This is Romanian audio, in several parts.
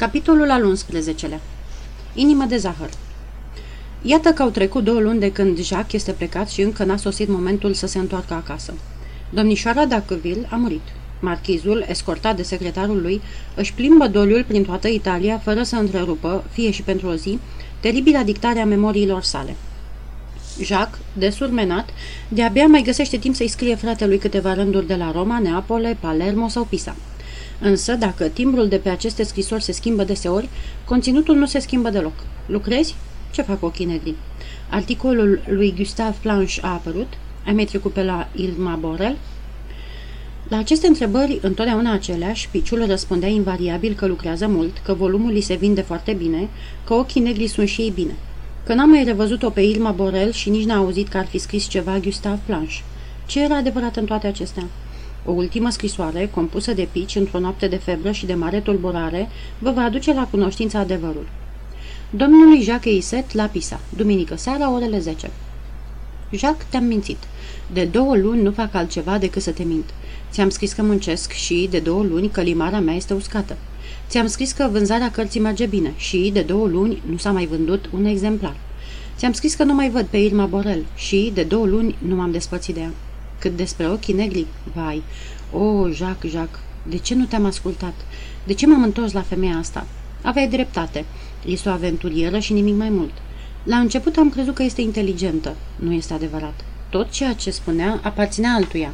Capitolul al 11-lea Inima de zahăr Iată că au trecut două luni de când Jacques este plecat și încă n-a sosit momentul să se întoarcă acasă. Domnișoara Dacqueville a murit. Marchizul, escortat de secretarul lui, își plimbă doliul prin toată Italia, fără să întrerupă, fie și pentru o zi, teribila dictare a memoriilor sale. Jacques, desurmenat, de-abia mai găsește timp să-i scrie fratelui câteva rânduri de la Roma, Neapole, Palermo sau Pisa. Însă, dacă timbrul de pe aceste scrisori se schimbă deseori, conținutul nu se schimbă deloc. Lucrezi? Ce fac ochii negri? Articolul lui Gustave Planche a apărut? Ai mai trecut pe la Ilma Borel? La aceste întrebări, întotdeauna aceleași, Piciul răspundea invariabil că lucrează mult, că volumul îi se vinde foarte bine, că ochii negri sunt și ei bine. Că n-am mai revăzut-o pe Ilma Borel și nici n-a auzit că ar fi scris ceva Gustave Planche. Ce era adevărat în toate acestea? O ultimă scrisoare, compusă de pici într-o noapte de febră și de mare tulburare, vă va aduce la cunoștință adevărul. Domnului Jacques Iset la Pisa, duminică seara, orele 10. Jacques, te-am mințit. De două luni nu fac altceva decât să te mint. Ți-am scris că muncesc și, de două luni, că limara mea este uscată. Ți-am scris că vânzarea cărții merge bine și, de două luni, nu s-a mai vândut un exemplar. Ți-am scris că nu mai văd pe Irma Borel și, de două luni, nu m-am despărțit de ea. Cât despre ochii negri, vai, o, oh, Jacques, Jacques, de ce nu te-am ascultat? De ce m-am întors la femeia asta? Aveai dreptate. Este o aventurieră și nimic mai mult. La început am crezut că este inteligentă. Nu este adevărat. Tot ceea ce spunea aparținea altuia.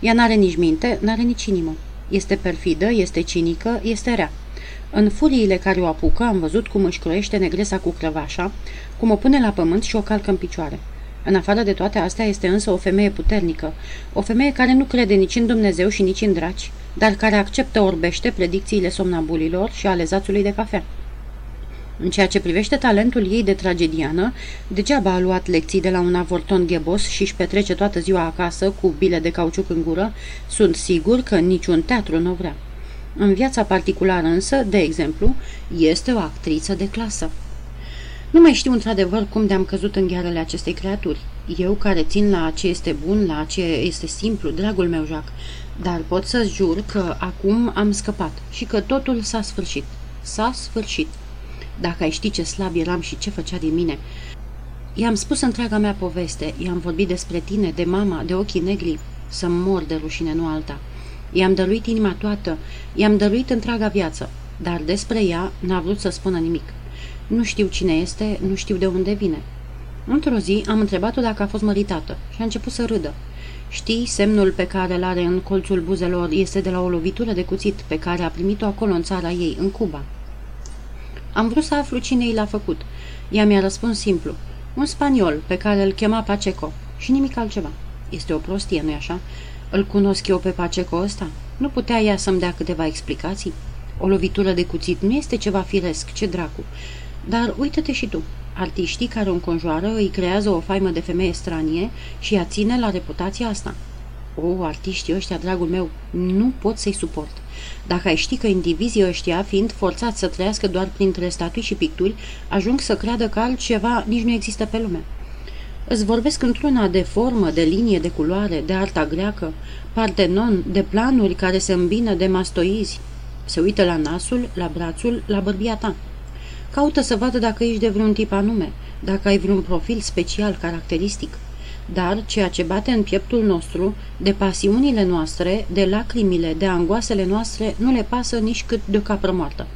Ea n-are nici minte, n-are nici inimă. Este perfidă, este cinică, este rea. În furiile care o apucă am văzut cum își croiește negresa cu crăvașa, cum o pune la pământ și o calcă în picioare. În afară de toate astea este însă o femeie puternică, o femeie care nu crede nici în Dumnezeu și nici în draci, dar care acceptă orbește predicțiile somnambulilor și ale zațului de cafea. În ceea ce privește talentul ei de tragediană, degeaba a luat lecții de la un avorton ghebos și își petrece toată ziua acasă cu bile de cauciuc în gură, sunt sigur că niciun teatru nu vrea. În viața particulară însă, de exemplu, este o actriță de clasă. Nu mai știu într-adevăr cum de-am căzut în ghearele acestei creaturi. Eu care țin la ce este bun, la ce este simplu, dragul meu, Jacques, dar pot să-ți jur că acum am scăpat și că totul s-a sfârșit. S-a sfârșit. Dacă ai ști ce slab eram și ce făcea din mine. I-am spus întreaga mea poveste, i-am vorbit despre tine, de mama, de ochii negri, să mor de rușine, nu alta. I-am dăruit inima toată, i-am dăruit întreaga viață, dar despre ea n-a vrut să spună nimic. Nu știu cine este, nu știu de unde vine. Într-o zi am întrebat-o dacă a fost măritată și a început să râdă. Știi, semnul pe care îl are în colțul buzelor este de la o lovitură de cuțit pe care a primit-o acolo în țara ei, în Cuba. Am vrut să aflu cine i l-a făcut. Ea mi-a răspuns simplu. Un spaniol pe care îl chema Paceco și nimic altceva. Este o prostie, nu-i așa? Îl cunosc eu pe Paceco ăsta? Nu putea ea să-mi dea câteva explicații? O lovitură de cuțit nu este ceva firesc, ce dracu. Dar uită-te și tu. Artiștii care o înconjoară îi creează o faimă de femeie stranie și ea ține la reputația asta. O, artiștii ăștia, dragul meu, nu pot să-i suport. Dacă ai ști că indivizii ăștia, fiind forțați să trăiască doar printre statui și picturi, ajung să creadă că altceva nici nu există pe lume. Îți vorbesc într-una de formă, de linie, de culoare, de arta greacă, partenon, de planuri care se îmbină de mastoizi. Se uită la nasul, la brațul, la bărbia ta. Caută să vadă dacă ești de vreun tip anume, dacă ai vreun profil special, caracteristic. Dar ceea ce bate în pieptul nostru, de pasiunile noastre, de lacrimile, de angoasele noastre, nu le pasă nici cât de o capră moartă.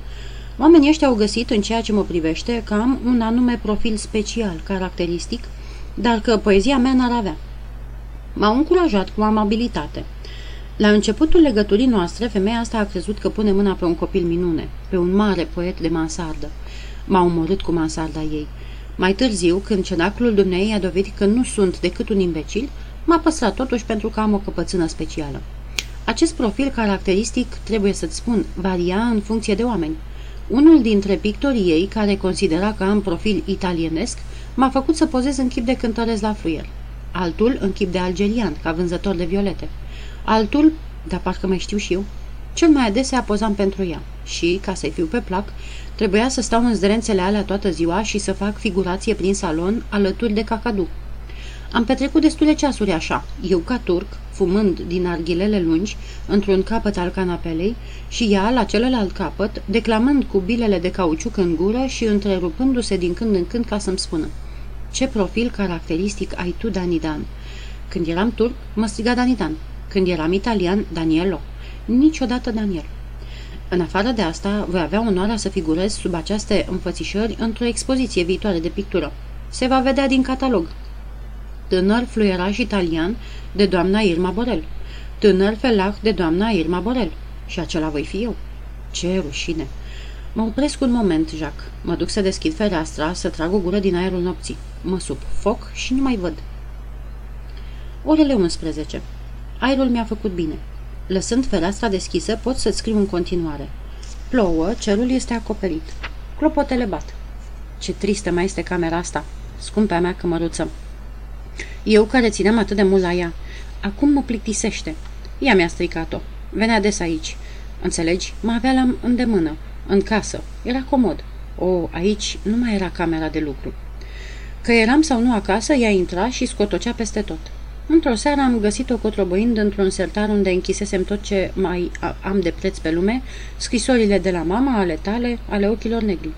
Oamenii ăștia au găsit, în ceea ce mă privește, că am un anume profil special, caracteristic, dar că poezia mea n-ar avea. M-au încurajat cu amabilitate. La începutul legăturii noastre, femeia asta a crezut că pune mâna pe un copil minune, pe un mare poet de mansardă. M-a omorât cu mansarda ei. Mai târziu, când cenaclul dumneei a dovedit că nu sunt decât un imbecil, m-a păstrat totuși pentru că am o căpățână specială. Acest profil caracteristic, trebuie să-ți spun, varia în funcție de oameni. Unul dintre pictorii ei, care considera că am profil italienesc, m-a făcut să pozez în chip de cântăresc la fluier. Altul în chip de algerian, ca vânzător de violete. Altul, dar parcă mai știu și eu, cel mai adesea pozam pentru ea și, ca să-i fiu pe plac, trebuia să stau în zdrențele alea toată ziua și să fac figurație prin salon alături de cacadu. Am petrecut destule ceasuri așa, eu ca turc, fumând din arghilele lungi, într-un capăt al canapelei, și ea, la celălalt capăt, declamând cu bilele de cauciuc în gură și întrerupându-se din când în când ca să-mi spună Ce profil caracteristic ai tu, Danidan? Când eram turc, mă striga Danidan. Când eram italian, Danielo. Niciodată Daniel. În afară de asta, voi avea onoarea să figurez sub aceste înfățișări într-o expoziție viitoare de pictură. Se va vedea din catalog. Tânăr fluieraj italian de doamna Irma Borel. Tânăr felah de doamna Irma Borel. Și acela voi fi eu. Ce rușine! Mă opresc un moment, Jacques. Mă duc să deschid fereastra, să trag o gură din aerul nopții. Mă sub foc și nu mai văd. Orele 11. Aerul mi-a făcut bine. Lăsând fereastra deschisă, pot să scriu în continuare. Plouă, cerul este acoperit. Clopotele bat. Ce tristă mai este camera asta, scumpea mea cămăruță. Eu care țineam atât de mult la ea. Acum mă plictisește. Ea mi-a stricat-o. Venea des aici. Înțelegi? Mă avea la îndemână. În casă. Era comod. O, aici nu mai era camera de lucru. Că eram sau nu acasă, ea intra și scotocea peste tot. Într-o seară am găsit-o cotrobăind într-un sertar unde închisesem tot ce mai am de preț pe lume, scrisorile de la mama, ale tale, ale ochilor negri.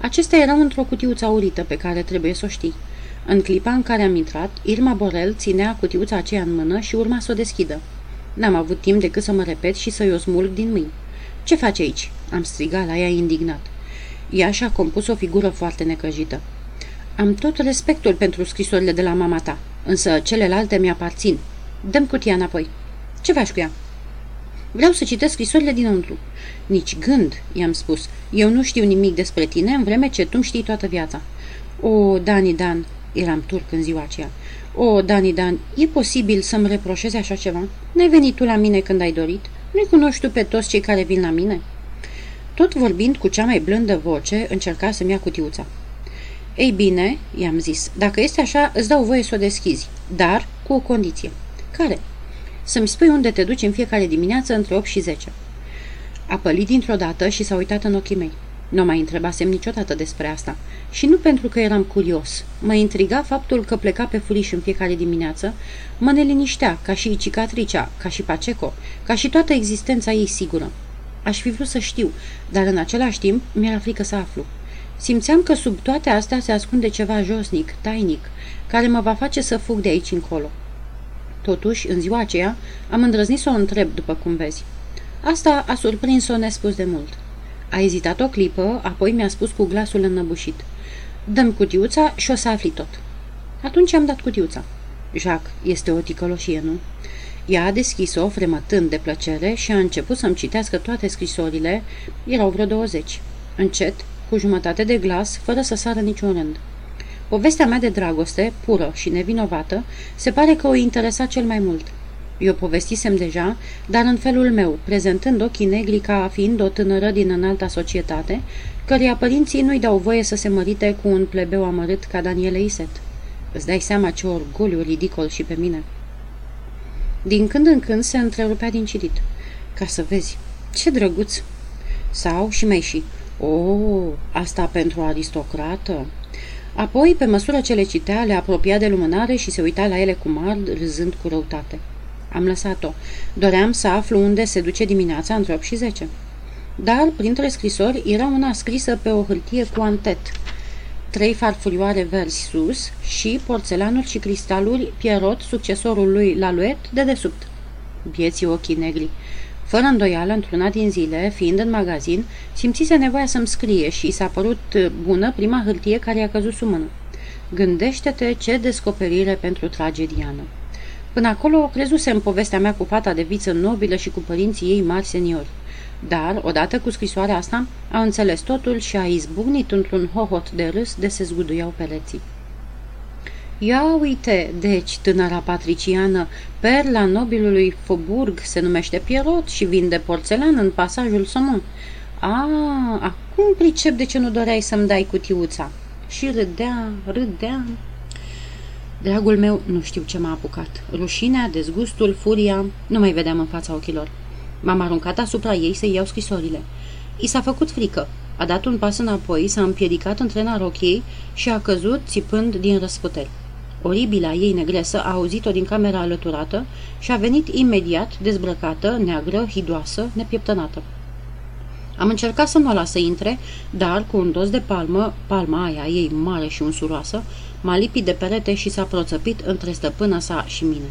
Acestea erau într-o cutiuță aurită pe care trebuie să o știi. În clipa în care am intrat, Irma Borel ținea cutiuța aceea în mână și urma să o deschidă. N-am avut timp decât să mă repet și să-i o smulg din mâini. Ce faci aici?" am strigat la ea indignat. Ea și-a compus o figură foarte necăjită. Am tot respectul pentru scrisorile de la mama ta, însă celelalte mi-aparțin. Dăm cutia înapoi. Ce faci cu ea?" Vreau să citesc scrisorile dinăuntru. Nici gând, i-am spus. Eu nu știu nimic despre tine, în vreme ce tu știi toată viața. O, Dani Dan, eram turc în ziua aceea. O, Dani Dan, e posibil să-mi reproșezi așa ceva? N-ai venit tu la mine când ai dorit? Nu-i cunoști tu pe toți cei care vin la mine?" Tot vorbind cu cea mai blândă voce, încerca să-mi ia cutiuța. Ei bine, i-am zis, dacă este așa, îți dau voie să o deschizi, dar cu o condiție. Care? Să-mi spui unde te duci în fiecare dimineață între 8 și 10. A pălit dintr-o dată și s-a uitat în ochii mei. Nu mai întrebasem niciodată despre asta. Și nu pentru că eram curios. Mă intriga faptul că pleca pe furiș în fiecare dimineață, mă neliniștea, ca și cicatricea, ca și Paceco, ca și toată existența ei sigură. Aș fi vrut să știu, dar în același timp mi-era frică să aflu. Simțeam că sub toate astea se ascunde ceva josnic, tainic, care mă va face să fug de aici încolo. Totuși, în ziua aceea, am îndrăznit să o întreb, după cum vezi. Asta a surprins-o nespus de mult. A ezitat o clipă, apoi mi-a spus cu glasul înnăbușit. Dăm cutiuța și o să afli tot. Atunci am dat cutiuța. Jacques, este o ticăloșie, nu? Ea a deschis-o, fremătând de plăcere, și a început să-mi citească toate scrisorile, erau vreo douăzeci. Încet, cu jumătate de glas, fără să sară niciun rând. Povestea mea de dragoste, pură și nevinovată, se pare că o interesa cel mai mult. Eu povestisem deja, dar în felul meu, prezentând ochii negri ca fiind o tânără din înalta societate, căreia părinții nu-i dau voie să se mărite cu un plebeu amărât ca Daniele Iset. Îți dai seama ce orgoliu ridicol și pe mine. Din când în când se întrerupea din citit. Ca să vezi, ce drăguț! Sau și mai și, o, asta pentru aristocrată? Apoi, pe măsură ce le citea, le apropia de lumânare și se uita la ele cu mari, râzând cu răutate. Am lăsat-o. Doream să aflu unde se duce dimineața între 8 și 10. Dar, printre scrisori, era una scrisă pe o hârtie cu antet. Trei farfurioare verzi sus și porțelanuri și cristaluri Pierrot, succesorul lui Laluet, de desubt. Vieții ochii negri. Fără îndoială, într-una din zile, fiind în magazin, simțise nevoia să-mi scrie și s-a părut bună prima hârtie care i-a căzut sub mână. Gândește-te ce descoperire pentru tragediană. Până acolo crezusem povestea mea cu fata de viță nobilă și cu părinții ei mari seniori. Dar, odată cu scrisoarea asta, a înțeles totul și a izbucnit într-un hohot de râs de se zguduiau pereții. Ia uite, deci, tânăra patriciană, perla nobilului Faubourg se numește Pierrot și vinde porțelan în pasajul Somon. A, acum pricep de ce nu doreai să-mi dai cutiuța. Și râdea, râdea. Dragul meu, nu știu ce m-a apucat. Rușinea, dezgustul, furia, nu mai vedeam în fața ochilor. M-am aruncat asupra ei să iau scrisorile. I s-a făcut frică. A dat un pas înapoi, s-a împiedicat între narochii și a căzut țipând din răsputeri. Oribila ei negresă a auzit-o din camera alăturată și a venit imediat dezbrăcată, neagră, hidoasă, nepieptănată. Am încercat să nu o lasă intre, dar cu un dos de palmă, palma aia ei mare și unsuroasă, m-a lipit de perete și s-a proțăpit între stăpâna sa și mine.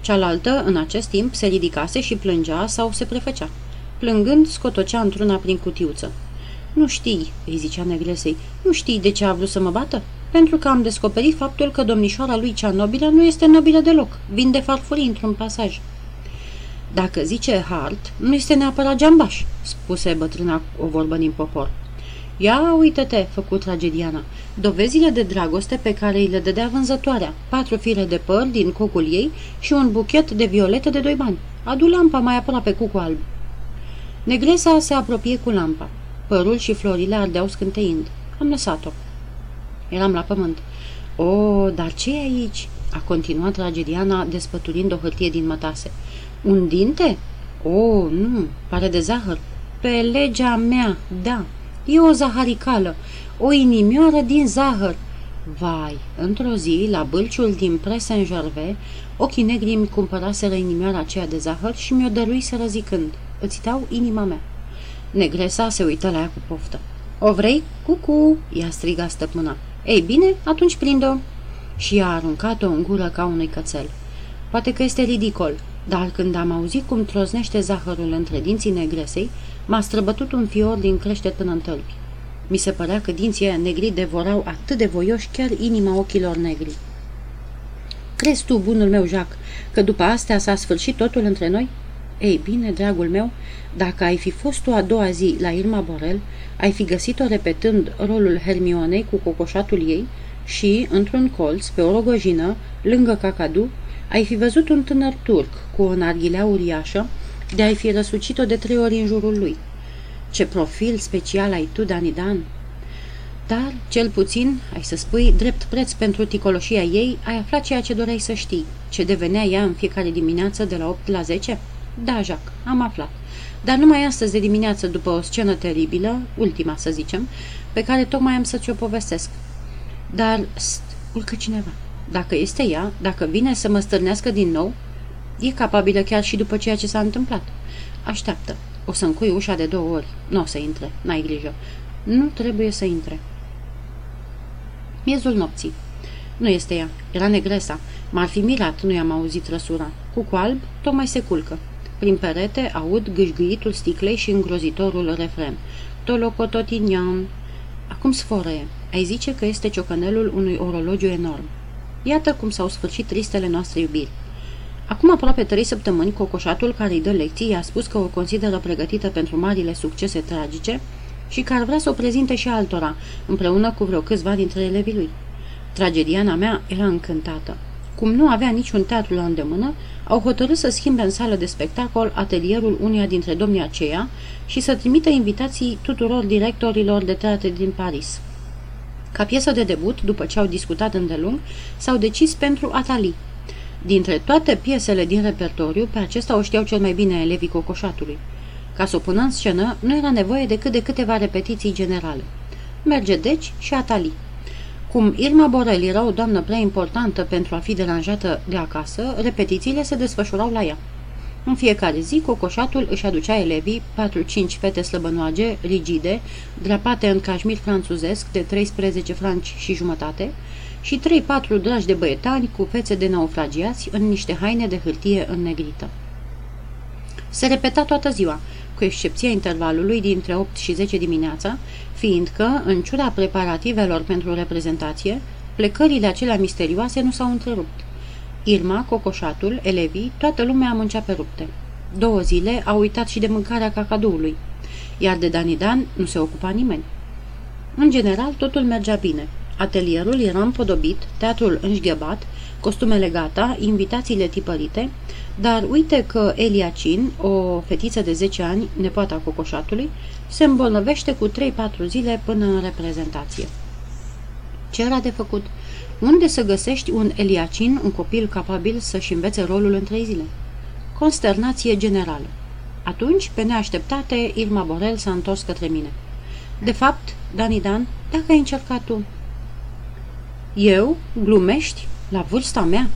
Cealaltă, în acest timp, se ridicase și plângea sau se prefăcea. Plângând, scotocea într-una prin cutiuță. Nu știi, îi zicea negresei, nu știi de ce a vrut să mă bată? Pentru că am descoperit faptul că domnișoara lui cea nobilă nu este nobilă deloc, vinde farfurii într-un pasaj. Dacă zice Hart, nu este neapărat geambaș, spuse bătrâna o vorbă din popor. Ia uită-te, făcut tragediana, dovezile de dragoste pe care îi le dădea vânzătoarea, patru fire de păr din cocul ei și un buchet de violete de doi bani. Adu lampa mai aproape cu cu alb. Negresa se apropie cu lampa. Părul și florile ardeau scânteind. Am lăsat-o. Eram la pământ. O, dar ce e aici?" a continuat tragediana despăturind o hârtie din mătase. Un dinte? O, nu, pare de zahăr. Pe legea mea, da, e o zaharicală, o inimioară din zahăr. Vai, într-o zi, la bâlciul din Presen-Gervais, ochii negri îmi cumpăraseră inimioara aceea de zahăr și mi-o dăruiseră zicând, îți dau inima mea. Negresa se uită la ea cu poftă. O vrei? Cucu!" i-a strigat stăpâna. Ei bine, atunci prind-o." Și a aruncat-o în gură ca unui cățel. Poate că este ridicol, dar când am auzit cum troznește zahărul între dinții negresei, m-a străbătut un fior din crește până în tălpi. Mi se părea că dinții aia negri devorau atât de voioși chiar inima ochilor negri. Crezi tu, bunul meu Jacques, că după astea s-a sfârșit totul între noi? Ei bine, dragul meu, dacă ai fi fost tu a doua zi la Irma Borel, ai fi găsit-o repetând rolul Hermionei cu cocoșatul ei și, într-un colț, pe o rogojină, lângă cacadu, ai fi văzut un tânăr turc cu o narghilea uriașă, de ai fi răsucit-o de trei ori în jurul lui. Ce profil special ai tu, Danidan! Dar, cel puțin, ai să spui, drept preț pentru ticoloșia ei, ai aflat ceea ce doreai să știi, ce devenea ea în fiecare dimineață de la 8 la 10? Da, Jacques, am aflat. Dar numai astăzi de dimineață, după o scenă teribilă, ultima să zicem, pe care tocmai am să ți-o povestesc. Dar, st, urcă cineva. Dacă este ea, dacă vine să mă stârnească din nou, e capabilă chiar și după ceea ce s-a întâmplat. Așteaptă. O să încui ușa de două ori. Nu o să intre. N-ai grijă. Nu trebuie să intre. Miezul nopții. Nu este ea. Era negresa. M-ar fi mirat, nu i-am auzit răsura. Cu alb, tocmai se culcă. Prin perete aud gâșgâitul sticlei și îngrozitorul refren. Tolocototinian. Acum sforăie. Ai zice că este ciocănelul unui orologiu enorm. Iată cum s-au sfârșit tristele noastre iubiri. Acum aproape trei săptămâni, cocoșatul care îi dă lecții i-a spus că o consideră pregătită pentru marile succese tragice și că ar vrea să o prezinte și altora, împreună cu vreo câțiva dintre elevii lui. Tragediana mea era încântată. Cum nu avea niciun teatru la îndemână, au hotărât să schimbe în sală de spectacol atelierul uneia dintre domnii aceia și să trimită invitații tuturor directorilor de teatre din Paris. Ca piesă de debut, după ce au discutat îndelung, s-au decis pentru Atali. Dintre toate piesele din repertoriu, pe acesta o știau cel mai bine elevii cocoșatului. Ca să o pună în scenă, nu era nevoie decât de câteva repetiții generale. Merge deci și Atali. Cum Irma Borel era o doamnă prea importantă pentru a fi deranjată de acasă, repetițiile se desfășurau la ea. În fiecare zi, cocoșatul își aducea elevii, 4-5 fete slăbănoage, rigide, drapate în cașmir franțuzesc de 13 franci și jumătate, și 3-4 dragi de băietani cu fețe de naufragiați în niște haine de hârtie înnegrită. Se repeta toată ziua, cu excepția intervalului dintre 8 și 10 dimineața, fiindcă, în ciuda preparativelor pentru reprezentație, plecările acelea misterioase nu s-au întrerupt. Irma, cocoșatul, elevii, toată lumea mâncea pe rupte. Două zile au uitat și de mâncarea cacadoului, iar de Danidan nu se ocupa nimeni. În general, totul mergea bine. Atelierul era împodobit, teatrul înșghebat, costumele gata, invitațiile tipărite, dar uite că Eliacin, o fetiță de 10 ani, nepoata cocoșatului, se îmbolnăvește cu 3-4 zile până în reprezentație. Ce era de făcut? Unde să găsești un Eliacin, un copil capabil să-și învețe rolul în trei zile? Consternație generală. Atunci, pe neașteptate, Irma Borel s-a întors către mine. De fapt, Dani Dan, dacă ai încercat tu... Eu? Glumești? La vârsta mea?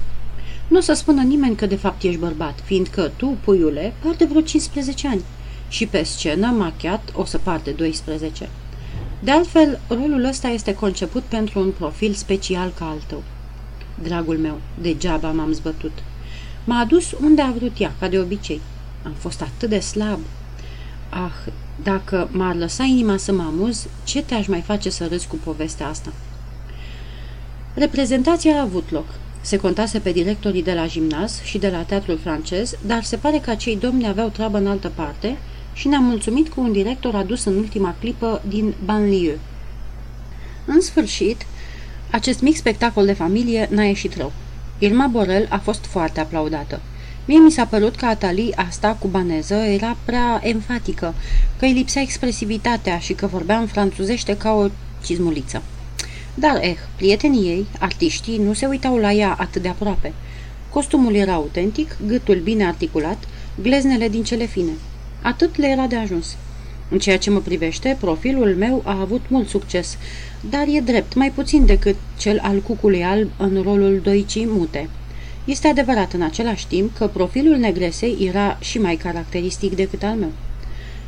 Nu o să spună nimeni că de fapt ești bărbat, fiindcă tu, puiule, par de vreo 15 ani și pe scenă, machiat, o să par de 12. De altfel, rolul ăsta este conceput pentru un profil special ca al tău. Dragul meu, degeaba m-am zbătut. M-a adus unde a vrut ea, ca de obicei. Am fost atât de slab. Ah, dacă m-ar lăsa inima să mă amuz, ce te-aș mai face să râzi cu povestea asta? Reprezentația a avut loc. Se contase pe directorii de la gimnaz și de la teatrul francez, dar se pare că acei domni aveau treabă în altă parte și ne-am mulțumit cu un director adus în ultima clipă din banlieue. În sfârșit, acest mic spectacol de familie n-a ieșit rău. Irma Borel a fost foarte aplaudată. Mie mi s-a părut că Atali, asta cubaneză, era prea enfatică, că îi lipsea expresivitatea și că vorbea în franțuzește ca o cizmuliță. Dar, eh, prietenii ei, artiștii, nu se uitau la ea atât de aproape. Costumul era autentic, gâtul bine articulat, gleznele din cele fine. Atât le era de ajuns. În ceea ce mă privește, profilul meu a avut mult succes, dar e drept, mai puțin decât cel al cucului alb în rolul doicii mute. Este adevărat în același timp că profilul negresei era și mai caracteristic decât al meu.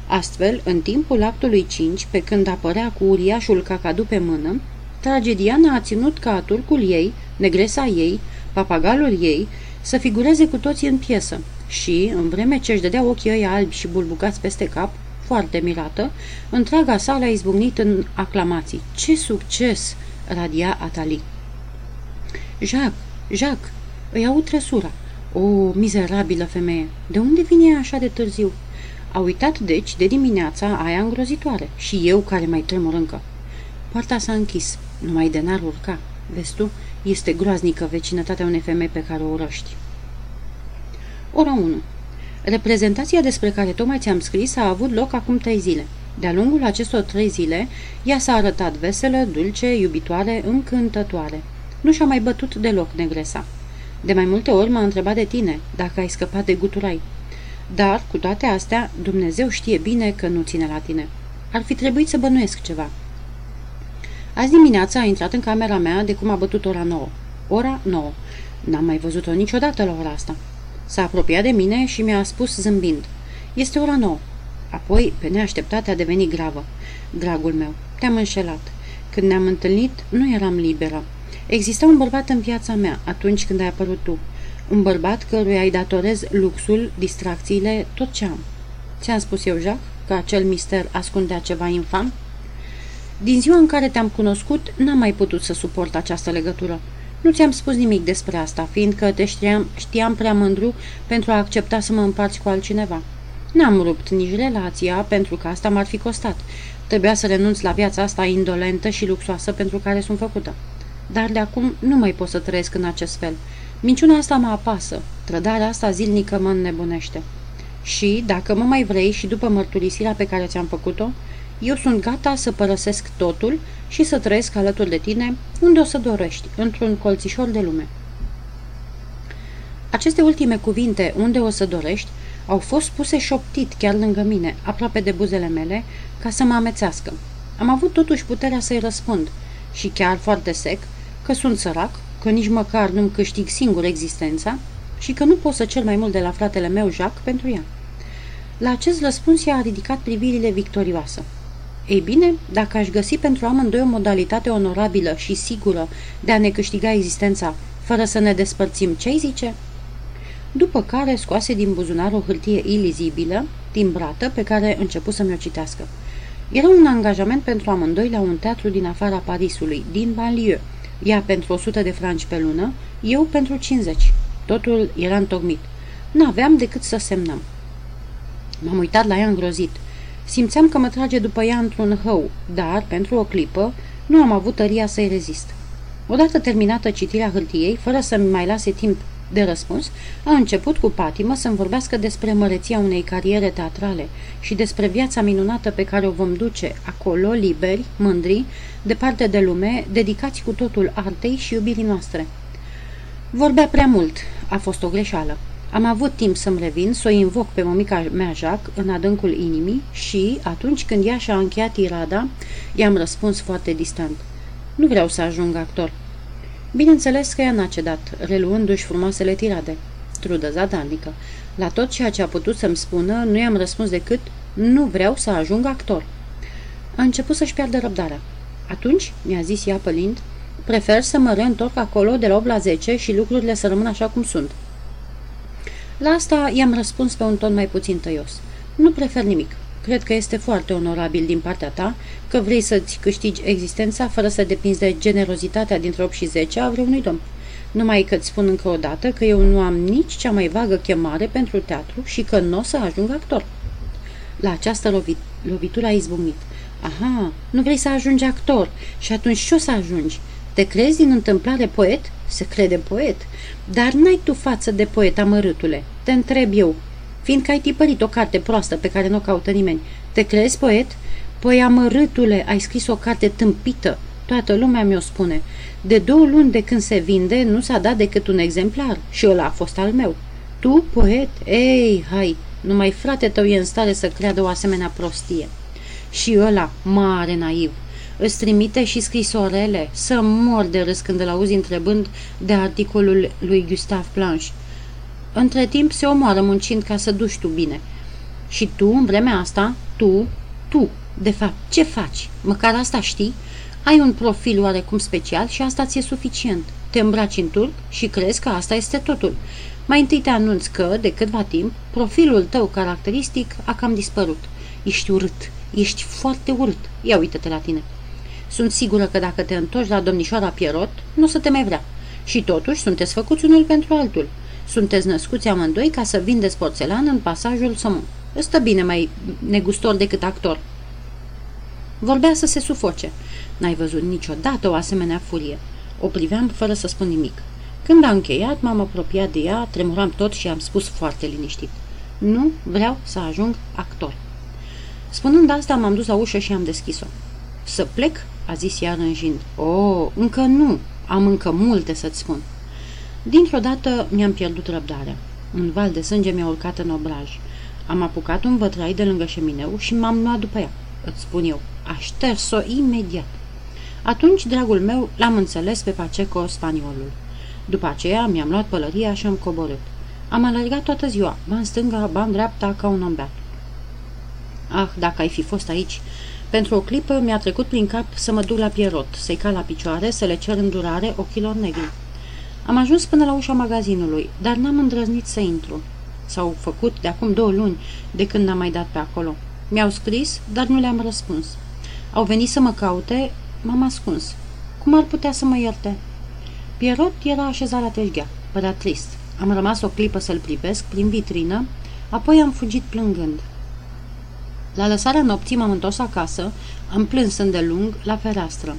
Astfel, în timpul actului 5, pe când apărea cu uriașul cacadu pe mână, tragediana a ținut ca turcul ei, negresa ei, papagalul ei, să figureze cu toții în piesă și, în vreme ce își dădea ochii ei albi și bulbucați peste cap, foarte mirată, întreaga sală a izbucnit în aclamații. Ce succes!" radia Atali. Jacques, Jacques, îi aud trăsura. O, mizerabilă femeie, de unde vine ea așa de târziu? A uitat, deci, de dimineața aia îngrozitoare și eu care mai tremur încă. Poarta s-a închis, numai de n-ar urca. Vezi tu, este groaznică vecinătatea unei femei pe care o urăști. Ora 1. Reprezentația despre care tocmai ți-am scris a avut loc acum trei zile. De-a lungul acestor trei zile, ea s-a arătat veselă, dulce, iubitoare, încântătoare. Nu și-a mai bătut deloc negresa. De mai multe ori m-a întrebat de tine, dacă ai scăpat de guturai. Dar, cu toate astea, Dumnezeu știe bine că nu ține la tine. Ar fi trebuit să bănuiesc ceva. Azi dimineața a intrat în camera mea de cum a bătut ora 9. Ora 9. N-am mai văzut-o niciodată la ora asta. S-a apropiat de mine și mi-a spus zâmbind. Este ora 9. Apoi, pe neașteptate, a devenit gravă. Dragul meu, te-am înșelat. Când ne-am întâlnit, nu eram liberă. Exista un bărbat în viața mea atunci când ai apărut tu. Un bărbat căruia îi datorez luxul, distracțiile, tot ce am. Ți-am spus eu, Jacques, că acel mister ascundea ceva infam? Din ziua în care te-am cunoscut, n-am mai putut să suport această legătură. Nu ți-am spus nimic despre asta, fiindcă te știam, știam prea mândru pentru a accepta să mă împarți cu altcineva. N-am rupt nici relația, pentru că asta m-ar fi costat. Trebuia să renunț la viața asta indolentă și luxoasă pentru care sunt făcută. Dar de acum nu mai pot să trăiesc în acest fel. Minciuna asta mă apasă, trădarea asta zilnică mă înnebunește. Și, dacă mă mai vrei și după mărturisirea pe care ți-am făcut-o, eu sunt gata să părăsesc totul și să trăiesc alături de tine unde o să dorești, într-un colțișor de lume. Aceste ultime cuvinte, unde o să dorești, au fost puse șoptit chiar lângă mine, aproape de buzele mele, ca să mă amețească. Am avut totuși puterea să-i răspund și chiar foarte sec că sunt sărac, că nici măcar nu-mi câștig singur existența și că nu pot să cer mai mult de la fratele meu, Jacques, pentru ea. La acest răspuns i-a ridicat privirile victorioasă. Ei bine, dacă aș găsi pentru amândoi o modalitate onorabilă și sigură de a ne câștiga existența, fără să ne despărțim, ce-ai zice? După care scoase din buzunar o hârtie ilizibilă, timbrată, pe care început să mi-o citească. Era un angajament pentru amândoi la un teatru din afara Parisului, din banlieue. Ea pentru 100 de franci pe lună, eu pentru 50. Totul era întocmit. N-aveam decât să semnăm. M-am uitat la ea îngrozit. Simțeam că mă trage după ea într-un hău, dar, pentru o clipă, nu am avut tăria să-i rezist. Odată terminată citirea hârtiei, fără să-mi mai lase timp de răspuns, a început cu patimă să-mi vorbească despre măreția unei cariere teatrale și despre viața minunată pe care o vom duce acolo, liberi, mândri, departe de lume, dedicați cu totul artei și iubirii noastre. Vorbea prea mult. A fost o greșeală. Am avut timp să-mi revin, să o invoc pe mămica mea Jacques în adâncul inimii și, atunci când ea și-a încheiat irada, i-am răspuns foarte distant. Nu vreau să ajung actor. Bineînțeles că ea n-a cedat, reluându-și frumoasele tirade. Trudă zadarnică. La tot ceea ce a putut să-mi spună, nu i-am răspuns decât nu vreau să ajung actor. A început să-și piardă răbdarea. Atunci, mi-a zis ea pălind, prefer să mă reîntorc acolo de la 8 la 10 și lucrurile să rămână așa cum sunt. La asta i-am răspuns pe un ton mai puțin tăios. Nu prefer nimic. Cred că este foarte onorabil din partea ta că vrei să-ți câștigi existența fără să depinzi de generozitatea dintre 8 și 10 a vreunui domn. Numai că îți spun încă o dată că eu nu am nici cea mai vagă chemare pentru teatru și că nu o să ajung actor. La această lovit lovitură a izbucnit. Aha, nu vrei să ajungi actor și atunci ce o să ajungi? Te crezi din întâmplare poet? Se crede poet. Dar n-ai tu față de poet, amărâtule. Te întreb eu, fiindcă ai tipărit o carte proastă pe care nu o caută nimeni. Te crezi poet? Păi, amărâtule, ai scris o carte tâmpită. Toată lumea mi-o spune. De două luni de când se vinde, nu s-a dat decât un exemplar și ăla a fost al meu. Tu, poet? Ei, hai, numai frate tău e în stare să creadă o asemenea prostie. Și ăla, mare naiv, îți trimite și scrisorele, să mor de râs când îl auzi întrebând de articolul lui Gustave Planche. Între timp se omoară muncind ca să duci tu bine. Și tu, în vremea asta, tu, tu, de fapt, ce faci? Măcar asta știi? Ai un profil oarecum special și asta ți-e suficient. Te îmbraci în turc și crezi că asta este totul. Mai întâi te anunț că, de câtva timp, profilul tău caracteristic a cam dispărut. Ești urât, ești foarte urât. Ia uite-te la tine. Sunt sigură că dacă te întorci la domnișoara Pierrot, nu o să te mai vrea. Și totuși sunteți făcuți unul pentru altul. Sunteți născuți amândoi ca să vindeți porțelan în pasajul Somon. Stă bine mai negustor decât actor. Vorbea să se sufoce. N-ai văzut niciodată o asemenea furie. O priveam fără să spun nimic. Când a încheiat, m-am apropiat de ea, tremuram tot și am spus foarte liniștit. Nu vreau să ajung actor. Spunând asta, m-am dus la ușă și am deschis-o. Să plec? A zis ea rânjind. O, oh, încă nu. Am încă multe să-ți spun. Dintr-o dată mi-am pierdut răbdarea. Un val de sânge mi-a urcat în obraj. Am apucat un vătrai de lângă șemineu și m-am luat după ea. Îți spun eu, a șters-o imediat. Atunci, dragul meu, l-am înțeles pe Paceco spaniolul. După aceea mi-am luat pălăria și am coborât. Am alergat toată ziua, ba în stânga, ba în dreapta, ca un ombeat. Ah, dacă ai fi fost aici! Pentru o clipă mi-a trecut prin cap să mă duc la Pierrot, să-i cal la picioare, să le cer îndurare ochilor negri. Am ajuns până la ușa magazinului, dar n-am îndrăznit să intru. S-au făcut de acum două luni de când n-am mai dat pe acolo. Mi-au scris, dar nu le-am răspuns. Au venit să mă caute, m-am ascuns. Cum ar putea să mă ierte? Pierrot era așezat la teșghea, părea trist. Am rămas o clipă să-l privesc prin vitrină, apoi am fugit plângând. La lăsarea nopții m-am întors acasă, am plâns îndelung la fereastră,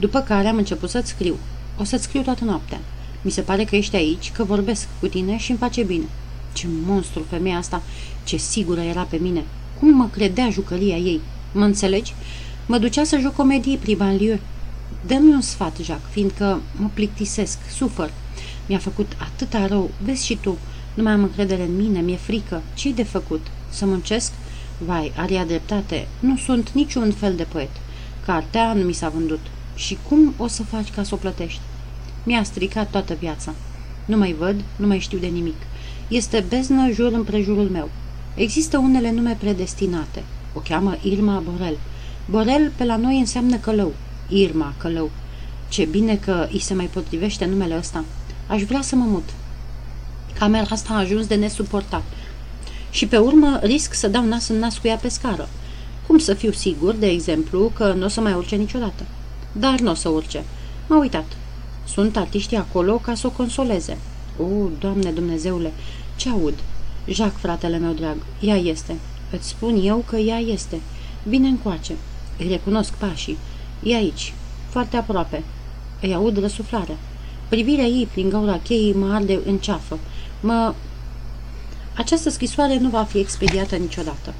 după care am început să-ți scriu. O să-ți scriu toată noaptea. Mi se pare că ești aici, că vorbesc cu tine și îmi face bine. Ce monstru femeia asta, ce sigură era pe mine. Cum mă credea jucăria ei? Mă înțelegi? Mă ducea să joc comedii prin lieu. Dă-mi un sfat, Jacques, fiindcă mă plictisesc, sufăr. Mi-a făcut atâta rău, vezi și tu. Nu mai am încredere în mine, mi-e frică. ce de făcut? Să muncesc? Vai, are dreptate, nu sunt niciun fel de poet. Cartea nu mi s-a vândut. Și cum o să faci ca să o plătești? Mi-a stricat toată viața. Nu mai văd, nu mai știu de nimic. Este beznă jur împrejurul meu. Există unele nume predestinate. O cheamă Irma Borel. Borel pe la noi înseamnă călău. Irma, călău. Ce bine că îi se mai potrivește numele ăsta. Aș vrea să mă mut. Camera asta a ajuns de nesuportat. Și pe urmă risc să dau nas în nas cu ea pe scară. Cum să fiu sigur, de exemplu, că nu o să mai urce niciodată? Dar nu o să urce. M-a uitat. Sunt artiștii acolo ca să o consoleze. O, Doamne Dumnezeule, ce aud? Jacques, fratele meu drag, ea este. Îți spun eu că ea este. Vine încoace. Îi recunosc pașii. E aici, foarte aproape. Îi aud răsuflarea. Privirea ei prin gaura cheii mă arde în ceafă. Mă... Această scrisoare nu va fi expediată niciodată.